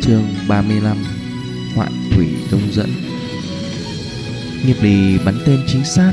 Chương 35 Hoạn thủy đông dẫn. Nghiệp lì bắn tên chính xác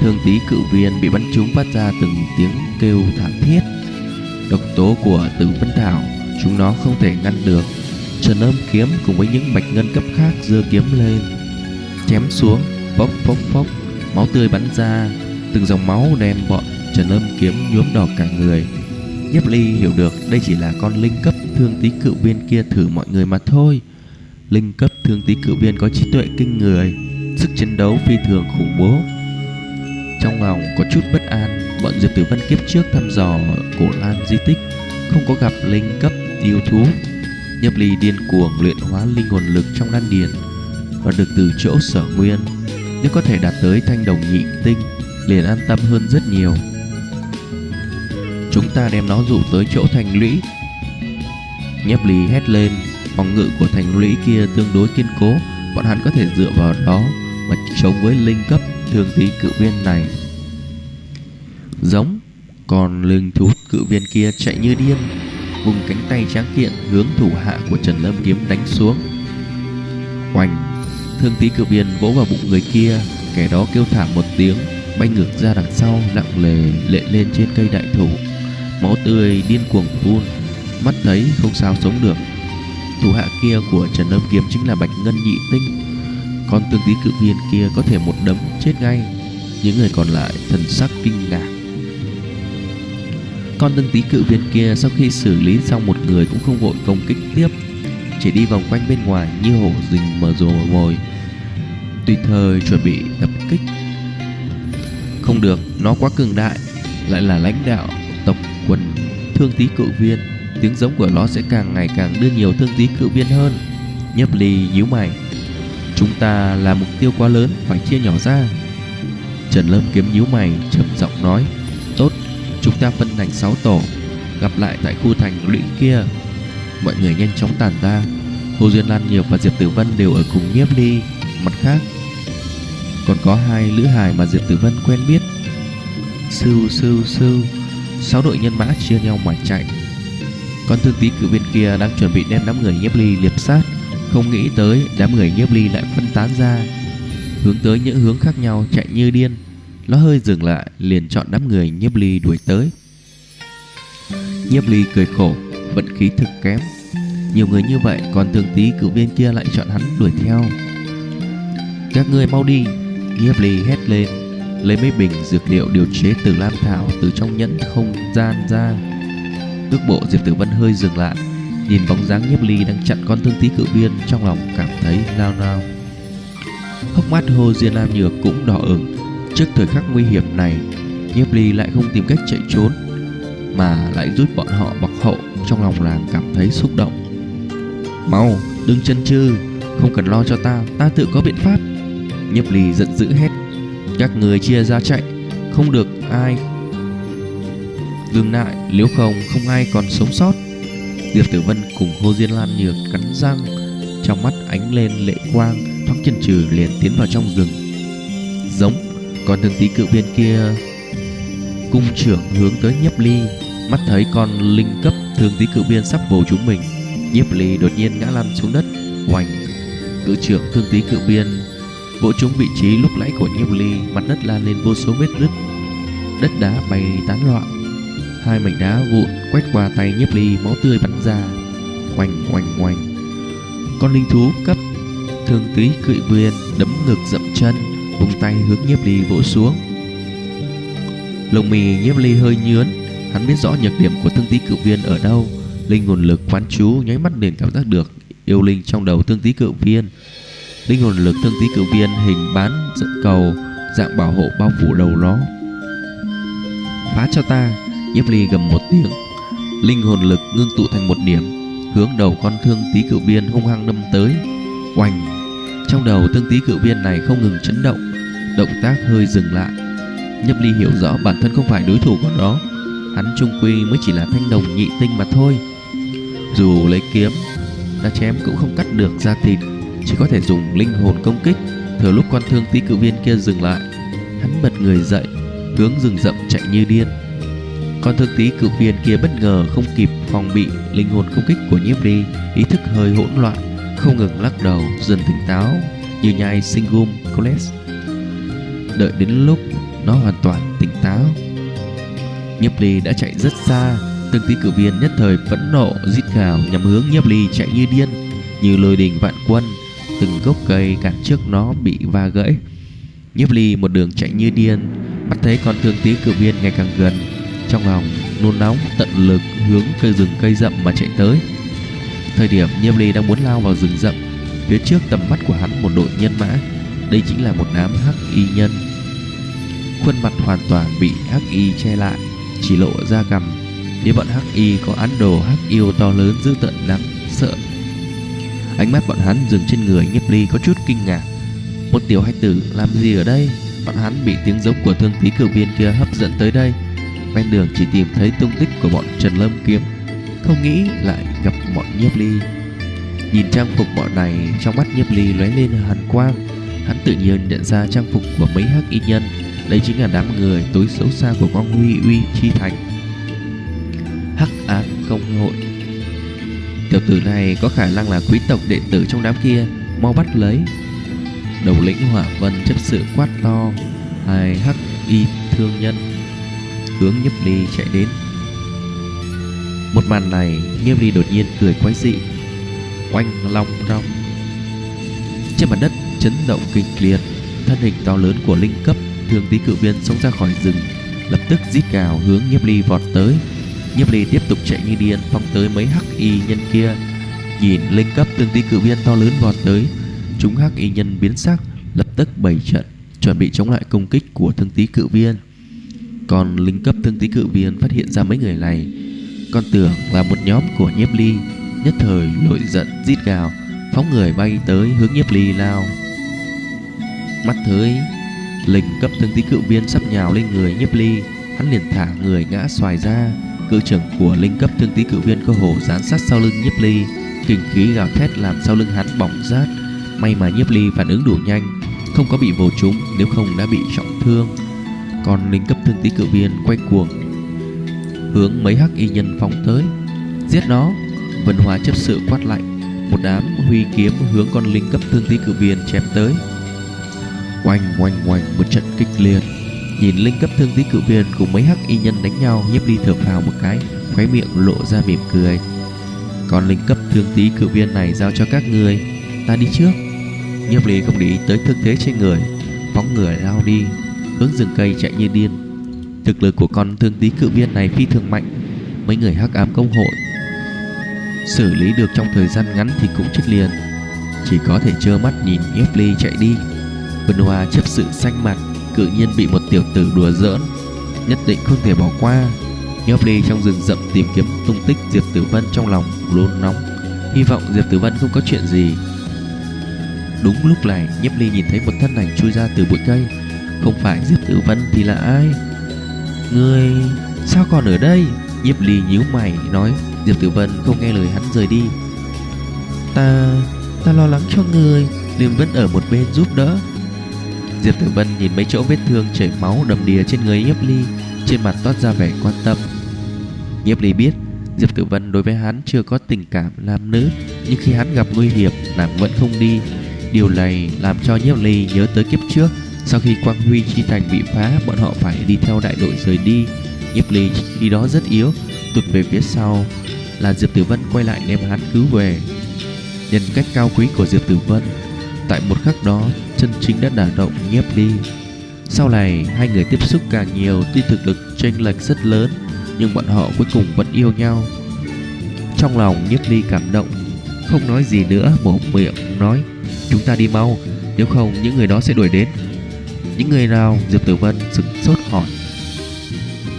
thường tí cự viên bị bắn trúng phát ra từng tiếng kêu thảm thiết. Độc tố của tử vân thảo, Chúng nó không thể ngăn được. Trần âm kiếm cùng với những bạch ngân cấp khác dưa kiếm lên, Chém xuống, Phốc phốc phốc. Máu tươi bắn ra, Từng dòng máu đem bọn Trần âm kiếm nhuốm đỏ cả người. Nhấp ly hiểu được đây chỉ là con linh cấp thương tí cựu viên kia thử mọi người mà thôi. Linh cấp thương tí cựu viên có trí tuệ kinh người, Sức chiến đấu phi thường khủng bố. Trong lòng có chút bất an, Bọn Diệp Tử Vân kiếp trước thăm dò cổ lan di tích, Không có gặp linh cấp yêu thú. Nhấp ly điên cuồng luyện hóa linh hồn lực trong đan điền Và được từ chỗ sở nguyên. Nếu có thể đạt tới thanh đồng nhị tinh, Liền an tâm hơn rất nhiều. Chúng ta đem nó dụ tới chỗ thành lũy. Nhếp lý hét lên. Phòng ngự của thành lũy kia tương đối kiên cố. Bọn hắn có thể dựa vào đó Mà chống với linh cấp thường tí cự viên này. Giống, Còn linh thú cự viên kia chạy như điên, Vùng cánh tay tráng kiện Hướng thủ hạ của Trần Lâm Kiếm đánh xuống. Oành, Thương tí cự viên vỗ vào bụng người kia, Kẻ đó kêu thảm một tiếng, Bay ngược ra đằng sau Nặng lề lệ lên trên cây đại thụ. Máu tươi điên cuồng phun Mắt thấy không sao sống được. Thủ hạ kia của Trần Lâm Kiếm chính là Bạch Ngân Nhị Tinh. Con tương tí cự viên kia có thể một đấm chết ngay Những người còn lại thần sắc kinh ngạc. Con tương tí cự viên kia sau khi xử lý xong một người cũng không vội công kích tiếp Chỉ đi vòng quanh bên ngoài như hổ rình mở rồ mồi Tùy thời chuẩn bị tập kích. Không được, nó quá cường đại Lại là lãnh đạo thương tí cự viên, tiếng giống của nó sẽ càng ngày càng đưa nhiều thương tí cự viên hơn. Nhấp ly nhíu mày. Chúng ta là mục tiêu quá lớn, phải chia nhỏ ra. Trần lâm kiếm nhíu mày, trầm giọng nói, tốt, chúng ta phân thành 6 tổ, gặp lại tại khu thành lũy kia. Mọi người nhanh chóng tản ra. Hồ duyên lan nhiều và diệp tử vân đều ở cùng nhiếp ly mặt khác. Còn có hai lữ hài mà diệp tử vân quen biết. Sưu sưu sưu sáu đội nhân mã chia nhau mà chạy. Con thương tí cử viên kia đang chuẩn bị đem đám người nhiếp ly liệp sát. Không nghĩ tới đám người nhiếp ly lại phân tán ra. Hướng tới những hướng khác nhau chạy như điên. Nó hơi dừng lại, liền chọn đám người nhiếp ly đuổi tới. Nhiếp ly cười khổ, Vận khí thực kém. Nhiều người như vậy, còn thương tí cử viên kia lại chọn hắn đuổi theo. Các ngươi mau đi, Nhiếp ly hét lên. Lấy mấy bình dược liệu điều chế từ lam thảo Từ trong nhẫn không gian ra Cước bộ Diệp Tử Vân hơi dừng lại, Nhìn bóng dáng nhiếp ly đang chặn con thương tí cự viên, Trong lòng cảm thấy nao nao. Hốc mắt Hồ Diên Lam Nhược cũng đỏ ửng. Trước thời khắc nguy hiểm này, Nhiếp ly lại không tìm cách chạy trốn, Mà lại rút bọn họ bọc hậu Trong lòng làng cảm thấy xúc động. Mau, đừng chân chư Không cần lo cho ta Ta tự có biện pháp. Nhiếp ly giận dữ hét các người chia ra chạy. Không được ai Dừng lại nếu không không ai còn sống sót. Diệp Tử Vân cùng Hồ Diên Lan Nhược cắn răng Trong mắt ánh lên lệ quang Thoát chân trừ liền tiến vào trong rừng. Giống Còn thường tí cự bên kia. Cung trưởng hướng tới nhấp ly Mắt thấy con linh cấp thường tí cự biên sắp vồ chúng mình. Nhiếp ly đột nhiên ngã lăn xuống đất hoành, Cự trưởng thương tí cự biên. Vỗ chúng vị trí lúc nãy của nhiếp ly, Mặt đất lan lên vô số vết nứt. Đất đá bay tán loạn. Hai mảnh đá vụn quét qua tay nhiếp ly, máu tươi bắn ra. Oanh oanh oanh Con linh thú cấp Thương tí cự viên đấm ngực dậm chân Vùng tay hướng nhiếp ly vỗ xuống. Lồng mì nhiếp ly hơi nhướn, Hắn biết rõ nhược điểm của thương tí cự viên ở đâu. Linh hồn lực quán chú nháy mắt liền cảm giác được Yêu linh trong đầu thương tí cự viên. Linh hồn lực thương tí cử viên hình bán dẫn cầu, Dạng bảo hộ bao phủ đầu nó Phá cho ta, Nhiếp ly gầm một tiếng. Linh hồn lực ngưng tụ thành một điểm, Hướng đầu con thương tí cử viên hung hăng đâm tới. Oành! Trong đầu thương tí cử viên này không ngừng chấn động Động tác hơi dừng lại. Nhấp ly hiểu rõ bản thân không phải đối thủ của nó. Hắn trung quy mới chỉ là thanh đồng nhị tinh mà thôi. Dù lấy kiếm, đã chém cũng không cắt được da thịt. Chỉ có thể dùng linh hồn công kích, Thừa lúc con thương tí cự viên kia dừng lại. Hắn bật người dậy, Hướng rừng rậm chạy như điên. Con thương tí cự viên kia bất ngờ không kịp phòng bị linh hồn công kích của nhiếp ly, Ý thức hơi hỗn loạn, Không ngừng lắc đầu, dần tỉnh táo, Như nhai Singum Coles. Đợi đến lúc nó hoàn toàn tỉnh táo, Nhiếp ly đã chạy rất xa. Thương tí cử viên nhất thời phẫn nộ, rít gào nhằm hướng nhiếp ly chạy như điên, Như lôi đình vạn quân. Từng gốc cây cản trước nó bị va gãy. Nhiếp ly một đường chạy như điên Bắt thấy con thương tí cử viên ngày càng gần. Trong lòng nôn nóng, tận lực hướng cây rừng cây rậm mà chạy tới. Thời điểm nhiếp ly đang muốn lao vào rừng rậm, Phía trước tầm mắt của hắn một đội nhân mã. Đây chính là một đám hắc y nhân. Khuôn mặt hoàn toàn bị hắc y che lại, Chỉ lộ ra cằm Phía bọn hắc y có án đồ hắc yêu to lớn dữ tợn đáng sợ Ánh mắt bọn hắn dừng trên người nhiếp ly có chút kinh ngạc. Một tiểu hách tử làm gì ở đây? Bọn hắn bị tiếng giống của thương tí cử viên kia hấp dẫn tới đây. Ven đường chỉ tìm thấy tung tích của bọn Trần Lâm Kiếm. Không nghĩ lại gặp bọn nhiếp ly. Nhìn trang phục bọn này, Trong mắt nhiếp ly lóe lên hàn quang. Hắn tự nhiên nhận ra trang phục của mấy hắc y nhân. Đây chính là đám người tối xấu xa của Quang Huy Uy Chi Thành. Hắc Ám Công Hội. Tiểu tử này có khả năng là quý tộc đệ tử trong đám kia, Mau bắt lấy. Đầu lĩnh hỏa vân chấp sự quát to, Hai hắc y thương nhân, Hướng nhấp ly chạy đến. Một màn này, Nhiếp ly đột nhiên cười quái dị, Oanh long rong. Trên mặt đất chấn động kinh liệt, Thân hình to lớn của linh cấp Thường tí cự viên sống ra khỏi rừng, Lập tức rít gào hướng nhiếp ly vọt tới. Nhiếp ly tiếp tục chạy như điên, Phóng tới mấy hắc y nhân kia. Nhìn linh cấp từng tí cự viên to lớn vọt tới, Chúng hắc y nhân biến sắc, Lập tức bày trận, Chuẩn bị chống lại công kích của thương tí cự viên. Còn linh cấp thương tí cự viên Phát hiện ra mấy người này. Con tưởng là một nhóm của nhiếp ly, Nhất thời nổi giận, rít gào, Phóng người bay tới hướng nhiếp ly lao. Mắt thấy Linh cấp thương tí cự viên sắp nhào lên người nhiếp ly, Hắn liền thả người ngã xoài ra. Cự trưởng của linh cấp thương tí cự viên cơ hồ dán sát sau lưng nhiếp ly. Kinh khí gào thét làm sau lưng hắn bỏng rát. May mà nhiếp ly phản ứng đủ nhanh, Không có bị vồ trúng, nếu không đã bị trọng thương. Còn linh cấp thương tí cự viên quay cuồng, Hướng mấy hắc y nhân phóng tới. Giết nó, Vân hòa chấp sự quát lạnh. Một đám huy kiếm hướng con linh cấp thương tí cự viên chém tới. Oanh oanh oanh, một trận kịch liệt. Nhìn linh cấp thương tí cự viên cùng mấy hắc y nhân đánh nhau Nhiếp ly thở phào một cái, Khóe miệng lộ ra mỉm cười. Còn linh cấp thương tí cự viên này giao cho các người Ta đi trước. Nhiếp ly không để ý tới thương thế trên người, Phóng người lao đi, Hướng rừng cây chạy như điên. Thực lực của con thương tí cự viên này phi thường mạnh, Mấy người hắc ám công hội Xử lý được trong thời gian ngắn thì cũng chết liền. Chỉ có thể trơ mắt nhìn nhiếp ly chạy đi. Vân Hoa chấp sự xanh mặt. Cự nhiên bị một tiểu tử đùa giỡn. Nhất định không thể bỏ qua. Nhiếp ly trong rừng rậm tìm kiếm tung tích Diệp Tử Vân trong lòng luôn nóng. Hy vọng Diệp Tử Vân không có chuyện gì. Đúng lúc này nhấp ly nhìn thấy một thân ảnh chui ra từ bụi cây. Không phải Diệp Tử Vân thì là ai? Người Sao còn ở đây? Nhiếp ly nhíu mày, nói, Diệp Tử Vân không nghe lời hắn rời đi. Ta Ta lo lắng cho người, liền vẫn ở một bên giúp đỡ. Diệp Tử Vân nhìn mấy chỗ vết thương chảy máu đầm đìa trên người Nhiếp Ly, Trên mặt toát ra vẻ quan tâm. Nhiếp Ly biết Diệp Tử Vân đối với hắn chưa có tình cảm nam nữ, Nhưng khi hắn gặp nguy hiểm, Nàng vẫn không đi. Điều này làm cho Nhiếp Ly nhớ tới kiếp trước, Sau khi Quang Huy Chi Thành bị phá, Bọn họ phải đi theo đại đội rời đi. Nhiếp Ly khi đó rất yếu, Tụt về phía sau, Là Diệp Tử Vân quay lại đem hắn cứu về. Nhân cách cao quý của Diệp Tử Vân Tại một khắc đó chân chính đã đả động nhiếp ly. Sau này, hai người tiếp xúc càng nhiều, Tuy thực lực chênh lệch rất lớn, Nhưng bọn họ cuối cùng vẫn yêu nhau. Trong lòng nhiếp ly cảm động, Không nói gì nữa, Mở miệng nói, Chúng ta đi mau, Nếu không những người đó sẽ đuổi đến. Những người nào? Diệp Tử Vân sửng sốt hỏi.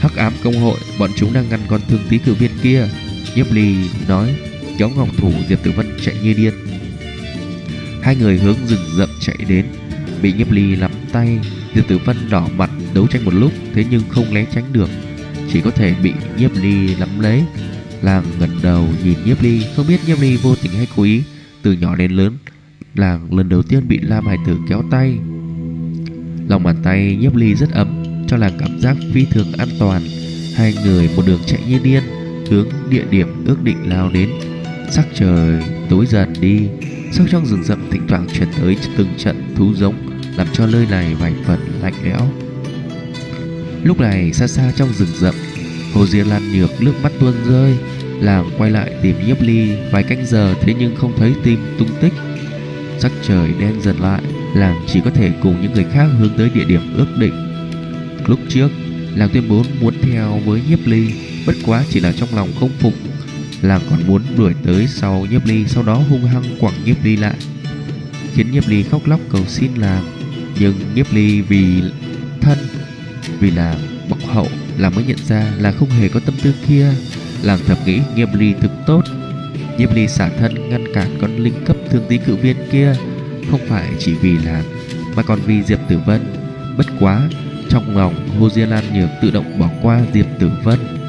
Hắc ám công hội, Bọn chúng đang ngăn con thương tí cử viên kia. Nhiếp ly nói. Kéo ngọc thủ. Diệp Tử Vân chạy như điên. Hai người hướng rừng rậm chạy đến. Bị nhiếp ly lắm tay Diệp Tử Vân đỏ mặt đấu tranh một lúc, Thế nhưng không né tránh được. Chỉ có thể bị nhiếp ly lắm lấy Làng ngẩn đầu nhìn nhiếp ly, Không biết nhiếp ly vô tình hay cố ý. Từ nhỏ đến lớn, Làng lần đầu tiên bị Lam Hải Tử kéo tay. Lòng bàn tay nhiếp ly rất ấm, Cho làng cảm giác phi thường an toàn. Hai người một đường chạy như điên, Hướng địa điểm ước định lao đến. Sắc trời tối dần đi sâu trong rừng rậm thỉnh thoảng chuyển tới từng trận thú giống, Làm cho nơi này vài phần lạnh lẽo. Lúc này, xa xa trong rừng rậm, Hồ Diên Lan Nhược nước mắt tuôn rơi, Làng quay lại tìm nhiếp ly Vài canh giờ thế nhưng không thấy tìm tung tích. Sắc trời đen dần lại, Làng chỉ có thể cùng những người khác hướng tới địa điểm ước định. Lúc trước, Làng tuyên bố muốn theo với nhiếp ly, Bất quá chỉ là trong lòng không phục. Là còn muốn đuổi tới sau nhiếp ly, Sau đó hung hăng quẳng nhiếp ly lại, Khiến nhiếp ly khóc lóc cầu xin làm. Nhưng nhiếp ly vì thân, Vì là bọc hậu Là mới nhận ra là không hề có tâm tư kia. Làng thầm nghĩ nhiếp ly thực tốt. Nhiếp ly xả thân ngăn cản con linh cấp thương tí cự viên kia, Không phải chỉ vì làng Mà còn vì Diệp Tử Vân. Bất quá, trong lòng Hồ Diên Lan Nhược tự động bỏ qua Diệp Tử Vân.